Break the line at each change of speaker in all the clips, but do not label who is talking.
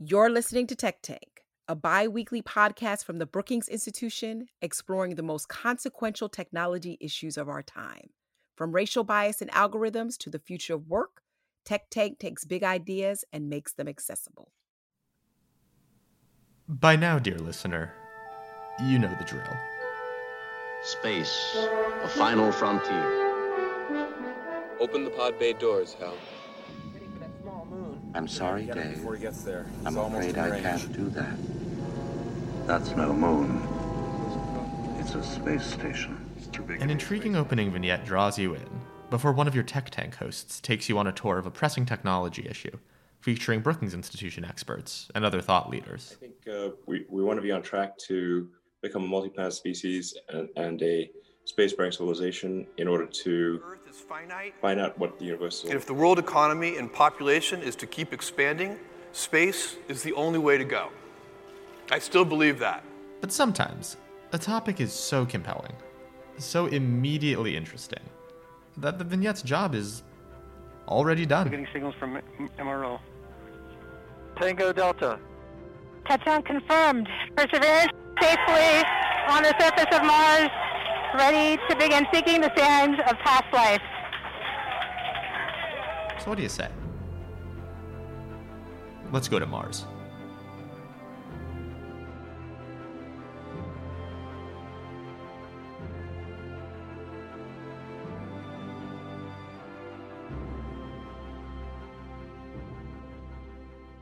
You're listening to Tech Tank, a bi weekly podcast from the Brookings Institution exploring the most consequential technology issues of our time. From racial bias and algorithms to the future of work, Tech Tank takes big ideas and makes them accessible.
By now, dear listener, you know the drill.
Space, a final frontier.
Open the pod bay doors, Hal.
I'm sorry, Dave.
Before he gets there.
I'm afraid I can't do that. That's no moon. It's a space station.
An intriguing opening vignette draws you in before one of your Tech Tank hosts takes you on a tour of a pressing technology issue, featuring Brookings Institution experts and other thought leaders.
I think uh, we, we want to be on track to become a multi-planet species and, and a space-faring civilization in order to
Earth is finite.
find out what the universe
And
is.
if the world economy and population is to keep expanding, space is the only way to go. I still believe that.
But sometimes, a topic is so compelling, so immediately interesting, that the vignette's job is already done.
We're Getting signals from MRO. Tango Delta.
Touchdown confirmed. Perseverance safely on the surface of Mars, ready to begin seeking the sands of past life.
So, what do you say? Let's go to Mars.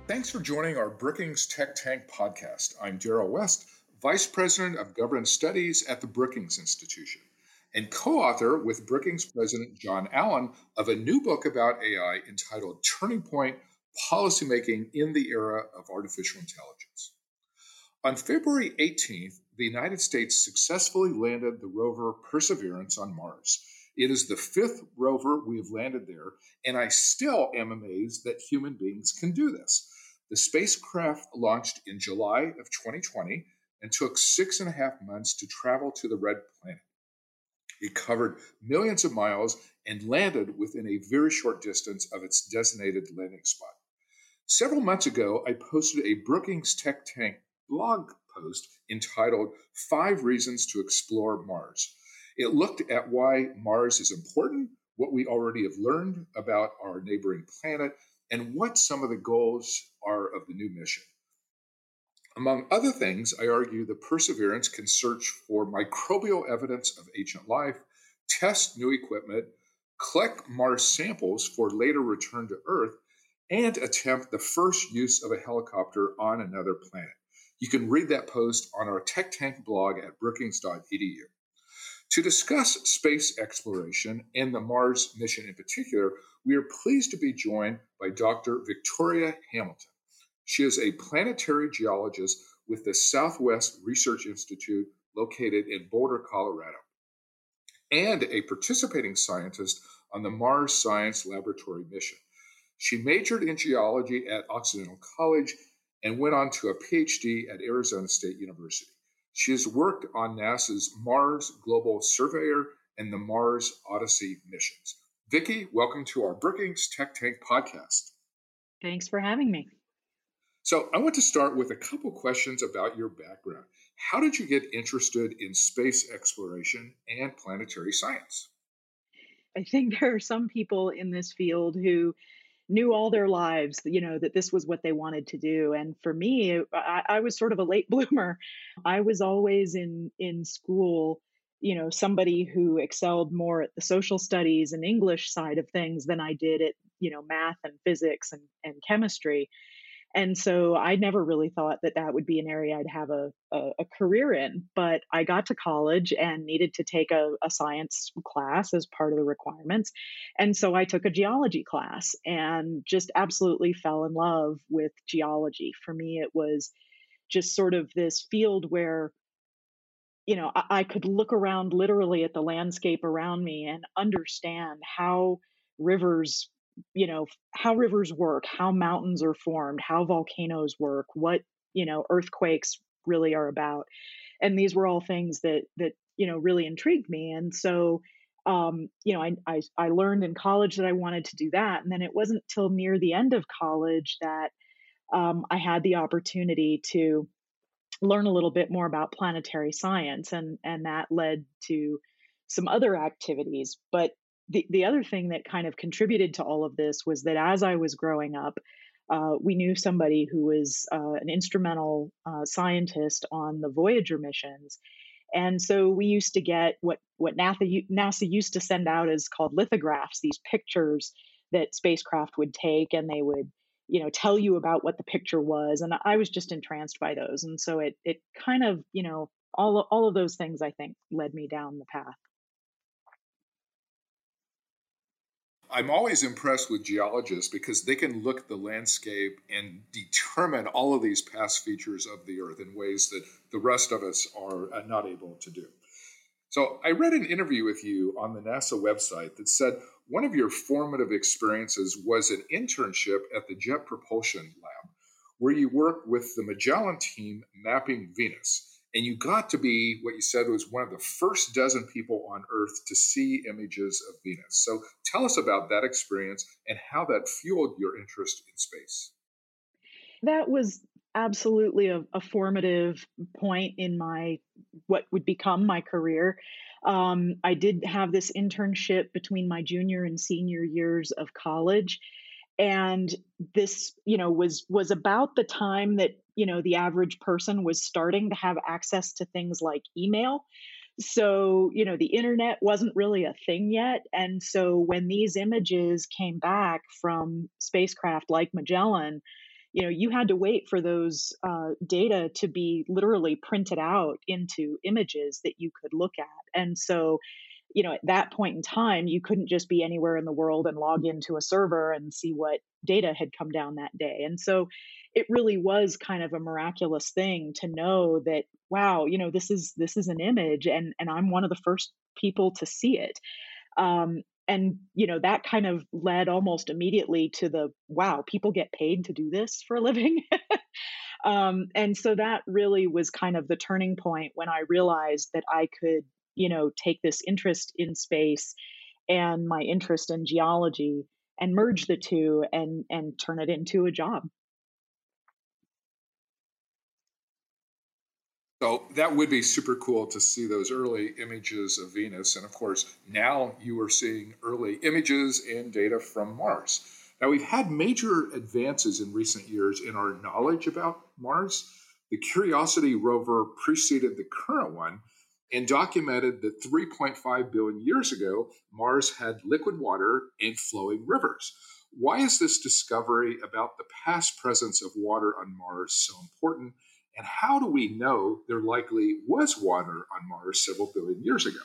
Thanks for joining our Brookings Tech Tank podcast. I'm Darrell West, Vice President of Governance Studies at the Brookings Institution, and co author with Brookings President John Allen of a new book about AI entitled Turning Point Policymaking in the Era of Artificial Intelligence. On February 18th, the United States successfully landed the rover Perseverance on Mars. It is the fifth rover we have landed there, and I still am amazed that human beings can do this. The spacecraft launched in July of 2020 and took six and a half months to travel to the red planet. It covered millions of miles and landed within a very short distance of its designated landing spot. Several months ago, I posted a Brookings Tech Tank blog post entitled Five Reasons to Explore Mars. It looked at why Mars is important, what we already have learned about our neighboring planet, and what some of the goals are of the new mission. Among other things, I argue that Perseverance can search for microbial evidence of ancient life, test new equipment, collect Mars samples for later return to Earth, and attempt the first use of a helicopter on another planet. You can read that post on our Tech Tank blog at brookings.edu. To discuss space exploration and the Mars mission in particular, we are pleased to be joined by Dr. Victoria Hamilton. She is a planetary geologist with the Southwest Research Institute located in Boulder, Colorado, and a participating scientist on the Mars Science Laboratory mission. She majored in geology at Occidental College and went on to a PhD at Arizona State University. She has worked on NASA's Mars Global Surveyor and the Mars Odyssey missions. Vicki, welcome to our Brookings Tech Tank podcast.
Thanks for having me.
So, I want to start with a couple questions about your background. How did you get interested in space exploration and planetary science?
I think there are some people in this field who knew all their lives, you know, that this was what they wanted to do. And for me, I, I was sort of a late bloomer. I was always in in school, you know, somebody who excelled more at the social studies and English side of things than I did at, you know, math and physics and, and chemistry. And so I never really thought that that would be an area I'd have a, a, a career in. But I got to college and needed to take a, a science class as part of the requirements. And so I took a geology class and just absolutely fell in love with geology. For me, it was just sort of this field where you know I, I could look around literally at the landscape around me and understand how rivers you know how rivers work how mountains are formed how volcanoes work what you know earthquakes really are about and these were all things that that you know really intrigued me and so um, you know I, I i learned in college that i wanted to do that and then it wasn't till near the end of college that um, I had the opportunity to learn a little bit more about planetary science, and and that led to some other activities. But the the other thing that kind of contributed to all of this was that as I was growing up, uh, we knew somebody who was uh, an instrumental uh, scientist on the Voyager missions. And so we used to get what, what NASA, NASA used to send out as called lithographs, these pictures that spacecraft would take, and they would, you know, tell you about what the picture was. And I was just entranced by those. And so it, it kind of, you know, all, all of those things I think led me down the path.
I'm always impressed with geologists because they can look at the landscape and determine all of these past features of the Earth in ways that the rest of us are uh, not able to do. So, I read an interview with you on the NASA website that said one of your formative experiences was an internship at the Jet Propulsion Lab, where you worked with the Magellan team mapping Venus and you got to be what you said was one of the first dozen people on earth to see images of venus. So tell us about that experience and how that fueled your interest in space.
That was absolutely a, a formative point in my what would become my career. Um, i did have this internship between my junior and senior years of college and this you know was was about the time that you know the average person was starting to have access to things like email. So you know the internet wasn't really a thing yet and so when these images came back from spacecraft like magellan you know you had to wait for those uh, data to be literally printed out into images that you could look at. And so you know, at that point in time, you couldn't just be anywhere in the world and log into a server and see what data had come down that day. And so it really was kind of a miraculous thing to know that, wow, you know, this is this is an image and and I'm one of the first people to see it. Um, and you know that kind of led almost immediately to the wow people get paid to do this for a living um, and so that really was kind of the turning point when i realized that i could you know take this interest in space and my interest in geology and merge the two and and turn it into a job
So that would be super cool to see those early images of Venus. And of course, now you are seeing early images and data from Mars. Now, we've had major advances in recent years in our knowledge about Mars. The Curiosity rover preceded the current one and documented that 3.5 billion years ago, Mars had liquid water and flowing rivers. Why is this discovery about the past presence of water on Mars so important? And how do we know there likely was water on Mars several billion years ago?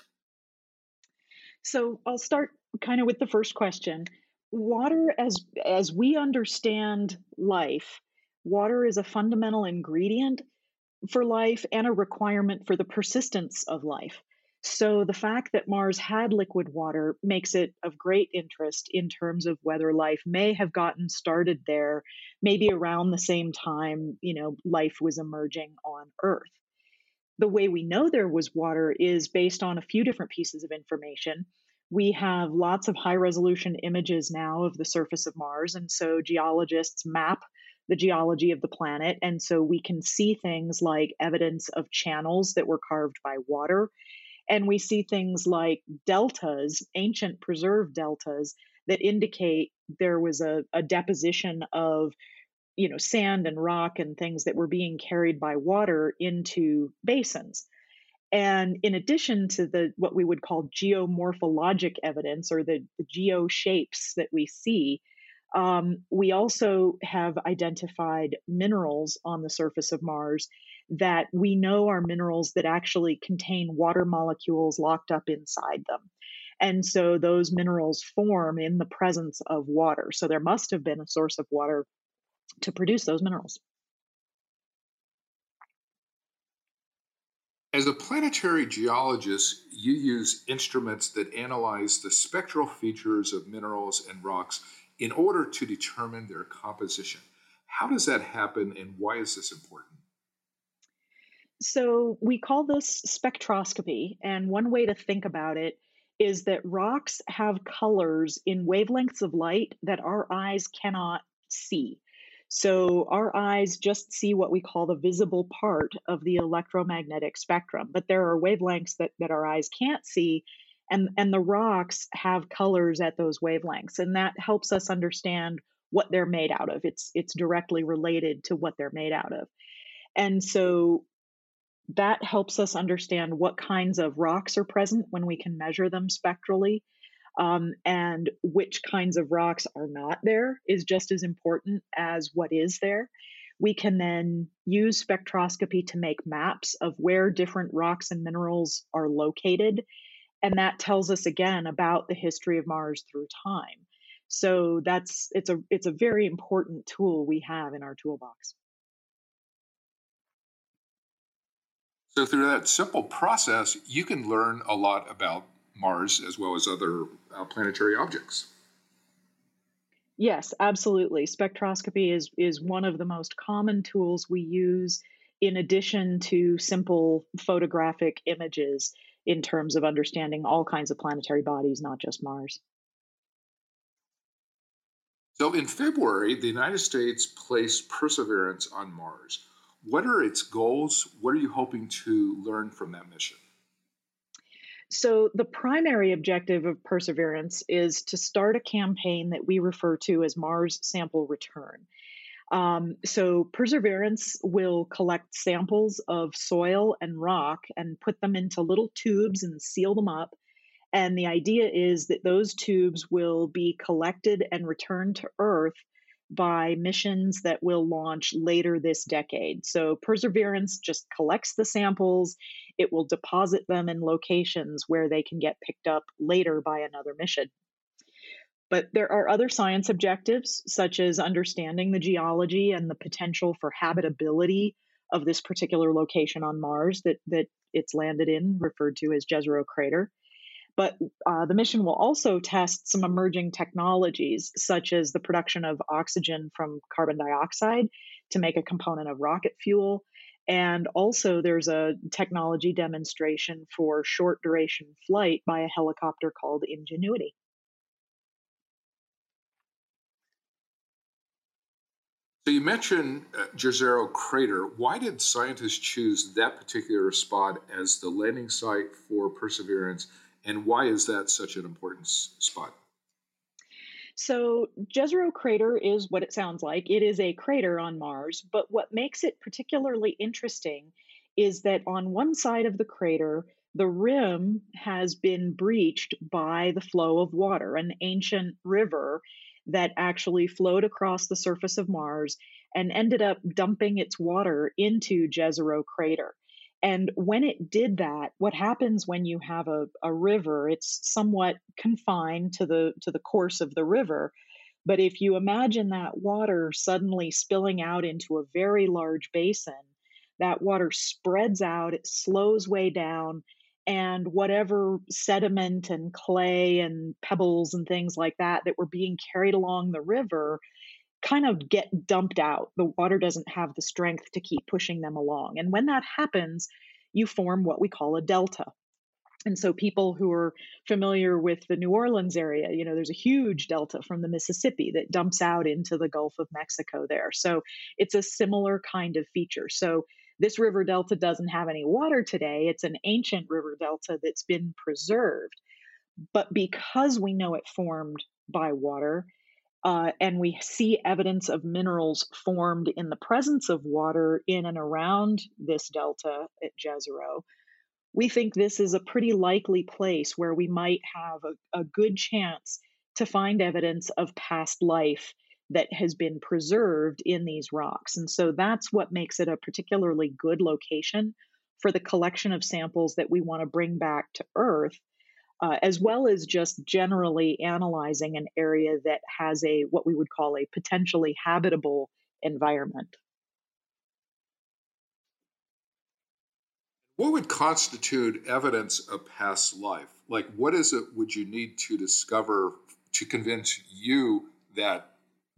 So I'll start kind of with the first question. Water, as as we understand life, water is a fundamental ingredient for life and a requirement for the persistence of life. So the fact that Mars had liquid water makes it of great interest in terms of whether life may have gotten started there, maybe around the same time, you know, life was emerging on Earth. The way we know there was water is based on a few different pieces of information. We have lots of high resolution images now of the surface of Mars, and so geologists map the geology of the planet. And so we can see things like evidence of channels that were carved by water. And we see things like deltas, ancient preserved deltas, that indicate there was a, a deposition of you know sand and rock and things that were being carried by water into basins and in addition to the what we would call geomorphologic evidence or the, the geo shapes that we see um, we also have identified minerals on the surface of Mars that we know are minerals that actually contain water molecules locked up inside them. And so those minerals form in the presence of water. So there must have been a source of water to produce those minerals.
As a planetary geologist, you use instruments that analyze the spectral features of minerals and rocks in order to determine their composition. How does that happen and why is this important?
So, we call this spectroscopy. And one way to think about it is that rocks have colors in wavelengths of light that our eyes cannot see. So our eyes just see what we call the visible part of the electromagnetic spectrum, but there are wavelengths that, that our eyes can't see. And, and the rocks have colors at those wavelengths, and that helps us understand what they're made out of. It's it's directly related to what they're made out of. And so that helps us understand what kinds of rocks are present when we can measure them spectrally. Um, and which kinds of rocks are not there is just as important as what is there. We can then use spectroscopy to make maps of where different rocks and minerals are located. And that tells us again about the history of Mars through time. So that's it's a it's a very important tool we have in our toolbox.
So through that simple process, you can learn a lot about Mars as well as other uh, planetary objects.
Yes, absolutely. Spectroscopy is is one of the most common tools we use in addition to simple photographic images in terms of understanding all kinds of planetary bodies, not just Mars.
So in February, the United States placed Perseverance on Mars. What are its goals? What are you hoping to learn from that mission?
So, the primary objective of Perseverance is to start a campaign that we refer to as Mars Sample Return. Um, so, Perseverance will collect samples of soil and rock and put them into little tubes and seal them up. And the idea is that those tubes will be collected and returned to Earth by missions that will launch later this decade. So, Perseverance just collects the samples, it will deposit them in locations where they can get picked up later by another mission. But there are other science objectives, such as understanding the geology and the potential for habitability of this particular location on Mars that, that it's landed in, referred to as Jezero Crater. But uh, the mission will also test some emerging technologies, such as the production of oxygen from carbon dioxide to make a component of rocket fuel. And also, there's a technology demonstration for short duration flight by a helicopter called Ingenuity.
So you mentioned uh, Jezero Crater. Why did scientists choose that particular spot as the landing site for Perseverance and why is that such an important spot?
So, Jezero Crater is what it sounds like. It is a crater on Mars, but what makes it particularly interesting is that on one side of the crater, the rim has been breached by the flow of water, an ancient river that actually flowed across the surface of Mars and ended up dumping its water into Jezero Crater. And when it did that, what happens when you have a, a river, it's somewhat confined to the to the course of the river. But if you imagine that water suddenly spilling out into a very large basin, that water spreads out, it slows way down, and whatever sediment and clay and pebbles and things like that that were being carried along the river kind of get dumped out. The water doesn't have the strength to keep pushing them along. And when that happens, you form what we call a delta. And so, people who are familiar with the New Orleans area, you know, there's a huge delta from the Mississippi that dumps out into the Gulf of Mexico there. So, it's a similar kind of feature. So, this river delta doesn't have any water today. It's an ancient river delta that's been preserved. But because we know it formed by water, uh, and we see evidence of minerals formed in the presence of water in and around this delta at Jezero. We think this is a pretty likely place where we might have a, a good chance to find evidence of past life that has been preserved in these rocks. And so that's what makes it a particularly good location for the collection of samples that we want to bring back to Earth uh, as well as just generally analyzing an area that has a what we would call a potentially habitable environment.
What would constitute evidence of past life? Like, what is it would you need to discover to convince you that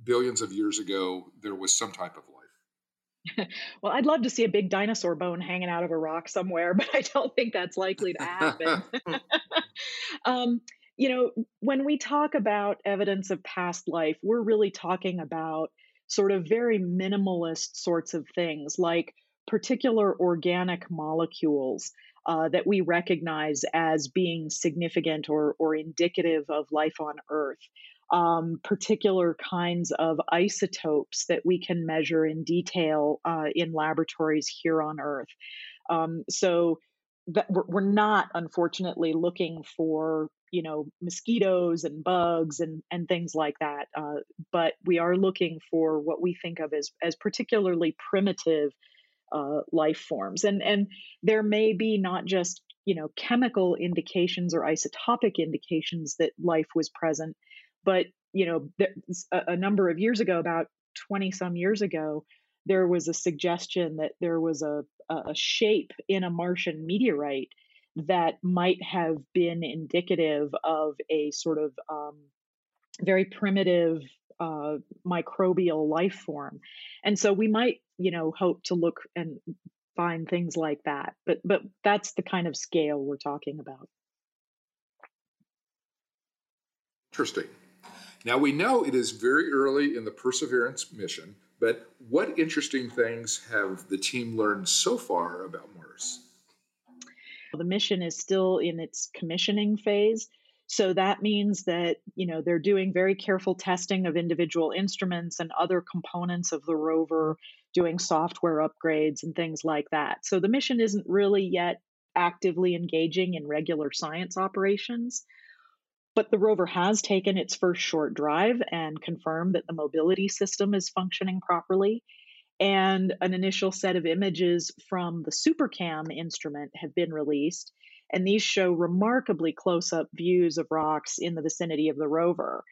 billions of years ago there was some type of life?
well, I'd love to see a big dinosaur bone hanging out of a rock somewhere, but I don't think that's likely to happen. um, you know, when we talk about evidence of past life, we're really talking about sort of very minimalist sorts of things like particular organic molecules uh, that we recognize as being significant or, or indicative of life on Earth. Um, particular kinds of isotopes that we can measure in detail uh, in laboratories here on Earth. Um, so that we're not, unfortunately, looking for you know mosquitoes and bugs and and things like that, uh, but we are looking for what we think of as as particularly primitive uh, life forms. And and there may be not just you know chemical indications or isotopic indications that life was present, but you know a, a number of years ago, about twenty some years ago, there was a suggestion that there was a a shape in a Martian meteorite that might have been indicative of a sort of um, very primitive uh, microbial life form. And so we might, you know, hope to look and find things like that. But but that's the kind of scale we're talking about.
Interesting. Now we know it is very early in the Perseverance mission, but what interesting things have the team learned so far about Mars?
The mission is still in its commissioning phase. So that means that, you know, they're doing very careful testing of individual instruments and other components of the rover, doing software upgrades and things like that. So the mission isn't really yet actively engaging in regular science operations. But the rover has taken its first short drive and confirmed that the mobility system is functioning properly. And an initial set of images from the SuperCam instrument have been released and these show remarkably close up views of rocks in the vicinity of the rover.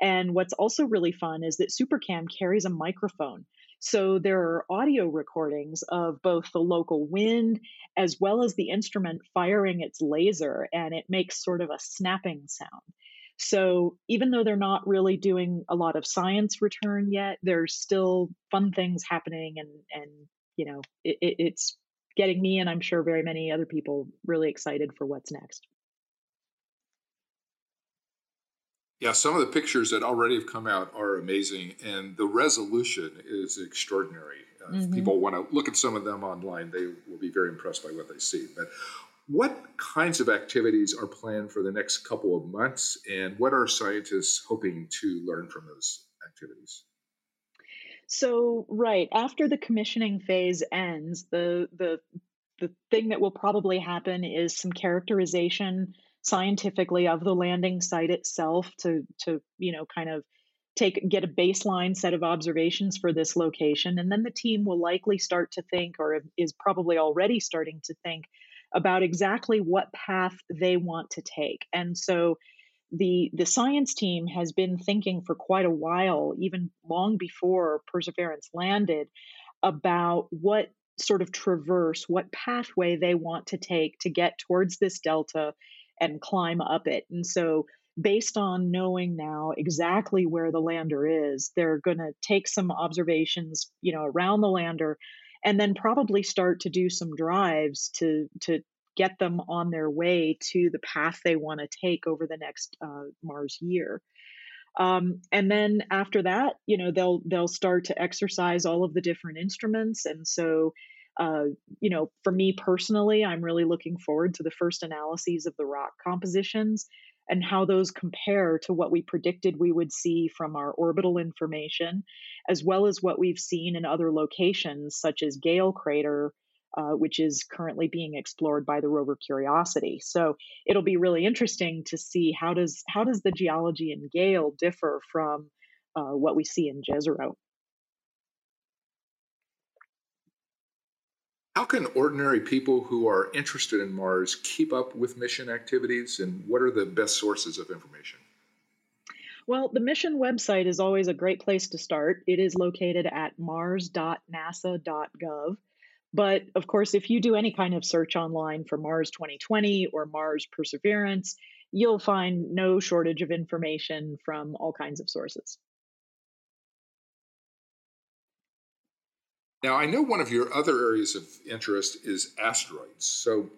And what's also really fun is that SuperCam carries a microphone. So there are audio recordings of both the local wind as well as the instrument firing its laser, and it makes sort of a snapping sound. So even though they're not really doing a lot of science return yet, there's still fun things happening, and and you know it, it's getting me and I'm sure very many other people really excited for what's next.
Yeah, some of the pictures that already have come out are amazing, and the resolution is extraordinary. Uh, mm-hmm. If people want to look at some of them online, they will be very impressed by what they see. But what kinds of activities are planned for the next couple of months, and what are scientists hoping to learn from those activities?
So, right after the commissioning phase ends, the the the thing that will probably happen is some characterization scientifically of the landing site itself to to you know kind of take get a baseline set of observations for this location. And then the team will likely start to think or is probably already starting to think about exactly what path they want to take. And so the the science team has been thinking for quite a while, even long before Perseverance landed, about what sort of traverse, what pathway they want to take to get towards this delta and climb up it. And so based on knowing now exactly where the lander is, they're going to take some observations, you know, around the lander and then probably start to do some drives to to get them on their way to the path they want to take over the next uh, Mars year. Um, and then after that, you know, they'll they'll start to exercise all of the different instruments. And so, uh, you know, for me personally, I'm really looking forward to the first analyses of the rock compositions and how those compare to what we predicted we would see from our orbital information, as well as what we've seen in other locations such as Gale Crater uh, which is currently being explored by the rover Curiosity. So it'll be really interesting to see how does how does the geology in Gale differ from uh, what we see in Jezero.
How can ordinary people who are interested in Mars keep up with mission activities, and what are the best sources of information?
Well, the mission website is always a great place to start. It is located at mars.nasa.gov. But of course, if you do any kind of search online for Mars 2020 or Mars Perseverance, you'll find no shortage of information from all kinds of sources.
Now, I know one of your other areas of interest is asteroids. So,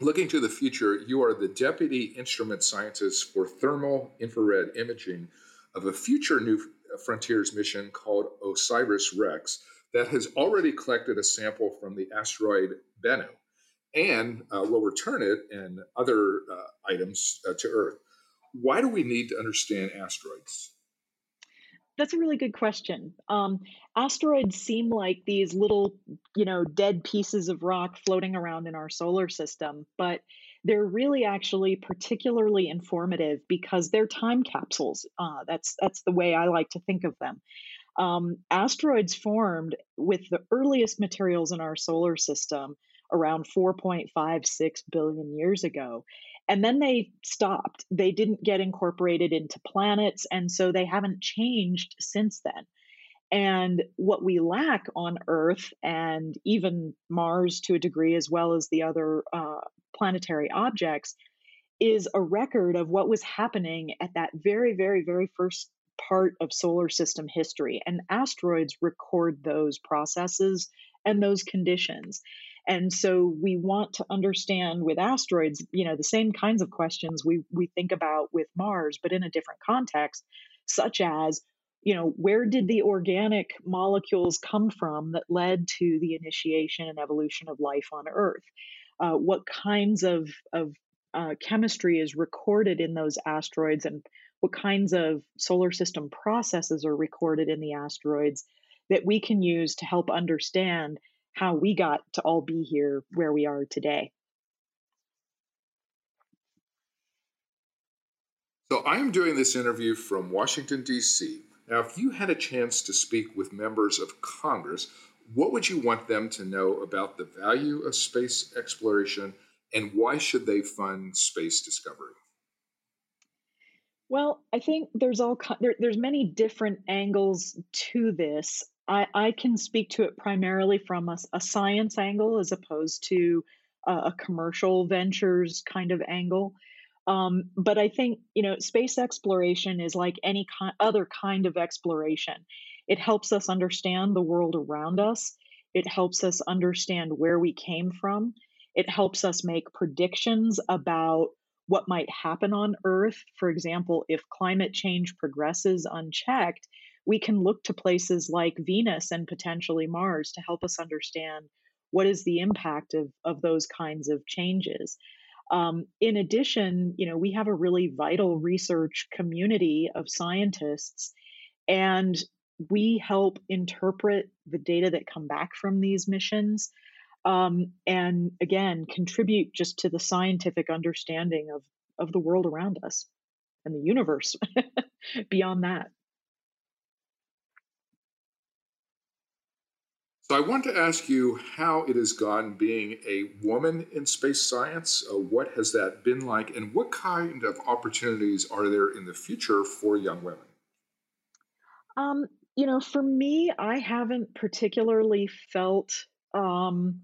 looking to the future, you are the deputy instrument scientist for thermal infrared imaging of a future new Frontiers mission called OSIRIS REx that has already collected a sample from the asteroid Bennu and uh, will return it and other uh, items uh, to Earth. Why do we need to understand asteroids?
That's a really good question. Um, asteroids seem like these little, you know, dead pieces of rock floating around in our solar system, but they're really actually particularly informative because they're time capsules. Uh, that's that's the way I like to think of them. Um, asteroids formed with the earliest materials in our solar system around 4.56 billion years ago. And then they stopped. They didn't get incorporated into planets, and so they haven't changed since then. And what we lack on Earth and even Mars to a degree, as well as the other uh, planetary objects, is a record of what was happening at that very, very, very first part of solar system history. And asteroids record those processes and those conditions. And so we want to understand with asteroids, you know, the same kinds of questions we, we think about with Mars, but in a different context, such as, you know, where did the organic molecules come from that led to the initiation and evolution of life on Earth? Uh, what kinds of, of uh, chemistry is recorded in those asteroids and what kinds of solar system processes are recorded in the asteroids that we can use to help understand how we got to all be here where we are today.
So, I am doing this interview from Washington, D.C. Now, if you had a chance to speak with members of Congress, what would you want them to know about the value of space exploration and why should they fund space discovery?
Well, I think there's all there, there's many different angles to this. I, I can speak to it primarily from a, a science angle as opposed to a, a commercial ventures kind of angle. Um, but I think you know space exploration is like any ki- other kind of exploration. It helps us understand the world around us. It helps us understand where we came from. It helps us make predictions about what might happen on Earth. For example, if climate change progresses unchecked, we can look to places like Venus and potentially Mars to help us understand what is the impact of, of those kinds of changes. Um, in addition, you know, we have a really vital research community of scientists, and we help interpret the data that come back from these missions um, and again contribute just to the scientific understanding of of the world around us and the universe beyond that
So I want to ask you how it has gone being a woman in space science. Uh, what has that been like, and what kind of opportunities are there in the future for young women?
Um, you know, for me, I haven't particularly felt um,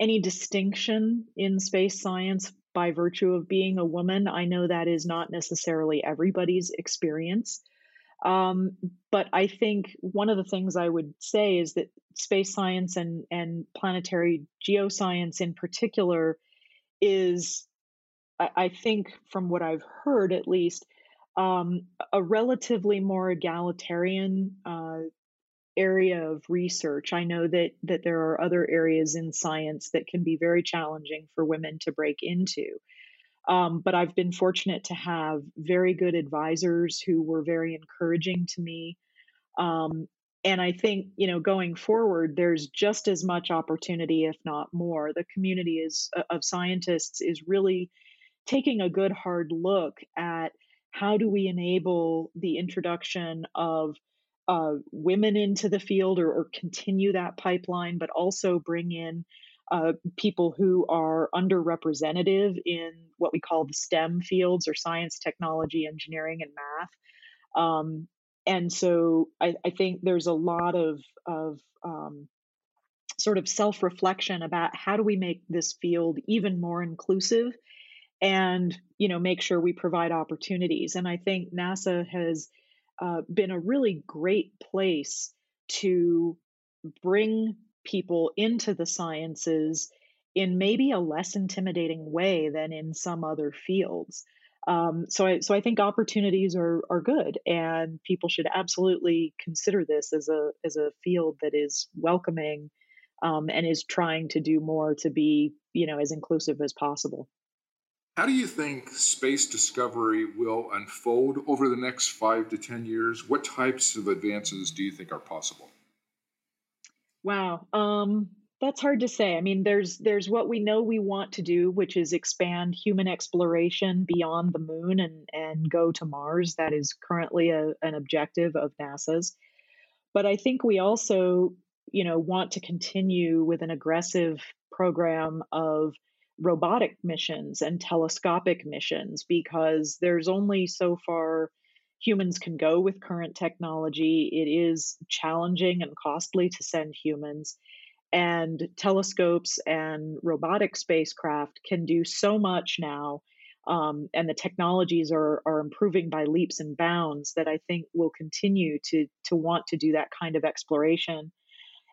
any distinction in space science by virtue of being a woman. I know that is not necessarily everybody's experience. Um, but I think one of the things I would say is that space science and, and planetary geoscience in particular is, I, I think, from what I've heard at least, um, a relatively more egalitarian uh, area of research. I know that that there are other areas in science that can be very challenging for women to break into. Um, but I've been fortunate to have very good advisors who were very encouraging to me. Um, and I think you know going forward, there's just as much opportunity, if not more. The community is uh, of scientists is really taking a good hard look at how do we enable the introduction of uh, women into the field or, or, continue that pipeline, but also bring in uh, people who are underrepresented in what we call the STEM fields or science, technology, engineering, and math. Um, and so I, I, think there's a lot of, of um, sort of self reflection about how do we make this field even more inclusive and you know make sure we provide opportunities and i think nasa has uh, been a really great place to bring people into the sciences in maybe a less intimidating way than in some other fields. Um, so I so I think opportunities are are good, and people should absolutely consider this as a as a field that is welcoming um, and is trying to do more to be you know as inclusive as possible.
How do you think space discovery will unfold over the next five to 10 years? What types of advances do you think are possible?
Wow. Um, that's hard to say. I mean, there's there's what we know we want to do, which is expand human exploration beyond the moon and and go to Mars. That is currently a, an objective of NASA's. But I think we also, you know, want to continue with an aggressive program of robotic missions and telescopic missions because there's only so far humans can go with current technology. It is challenging and costly to send humans. And telescopes and robotic spacecraft can do so much now. Um, and the technologies are, are improving by leaps and bounds that I think will continue to, to want to do that kind of exploration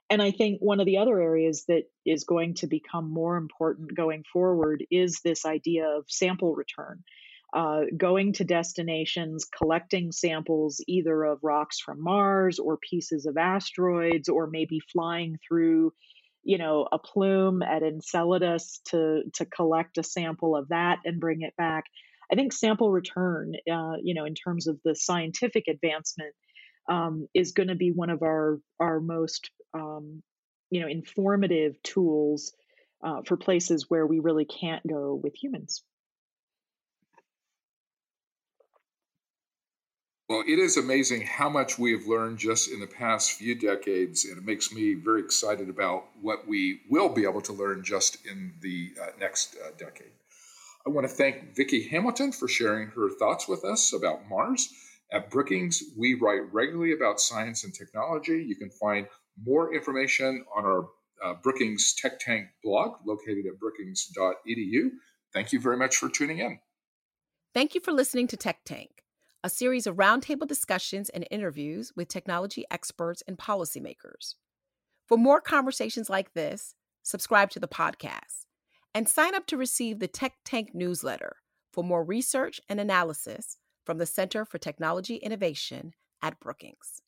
and I think one of the other areas that is going to become more important going forward is this idea of sample return. Uh, going to destinations, collecting samples either of rocks from Mars or pieces of asteroids, or maybe flying through, you know, a plume at Enceladus to to collect a sample of that and bring it back. I think sample return, uh, you know, in terms of the scientific advancement, um, is going to be one of our our most um, you know informative tools uh, for places where we really can't go with humans.
It is amazing how much we have learned just in the past few decades, and it makes me very excited about what we will be able to learn just in the uh, next uh, decade. I want to thank Vicki Hamilton for sharing her thoughts with us about Mars. At Brookings, we write regularly about science and technology. You can find more information on our uh, Brookings Tech Tank blog located at brookings.edu. Thank you very much for tuning in.
Thank you for listening to Tech Tank, a series of roundtable discussions and interviews with technology experts and policymakers. For more conversations like this, subscribe to the podcast and sign up to receive the Tech Tank newsletter for more research and analysis from the Center for Technology Innovation at Brookings.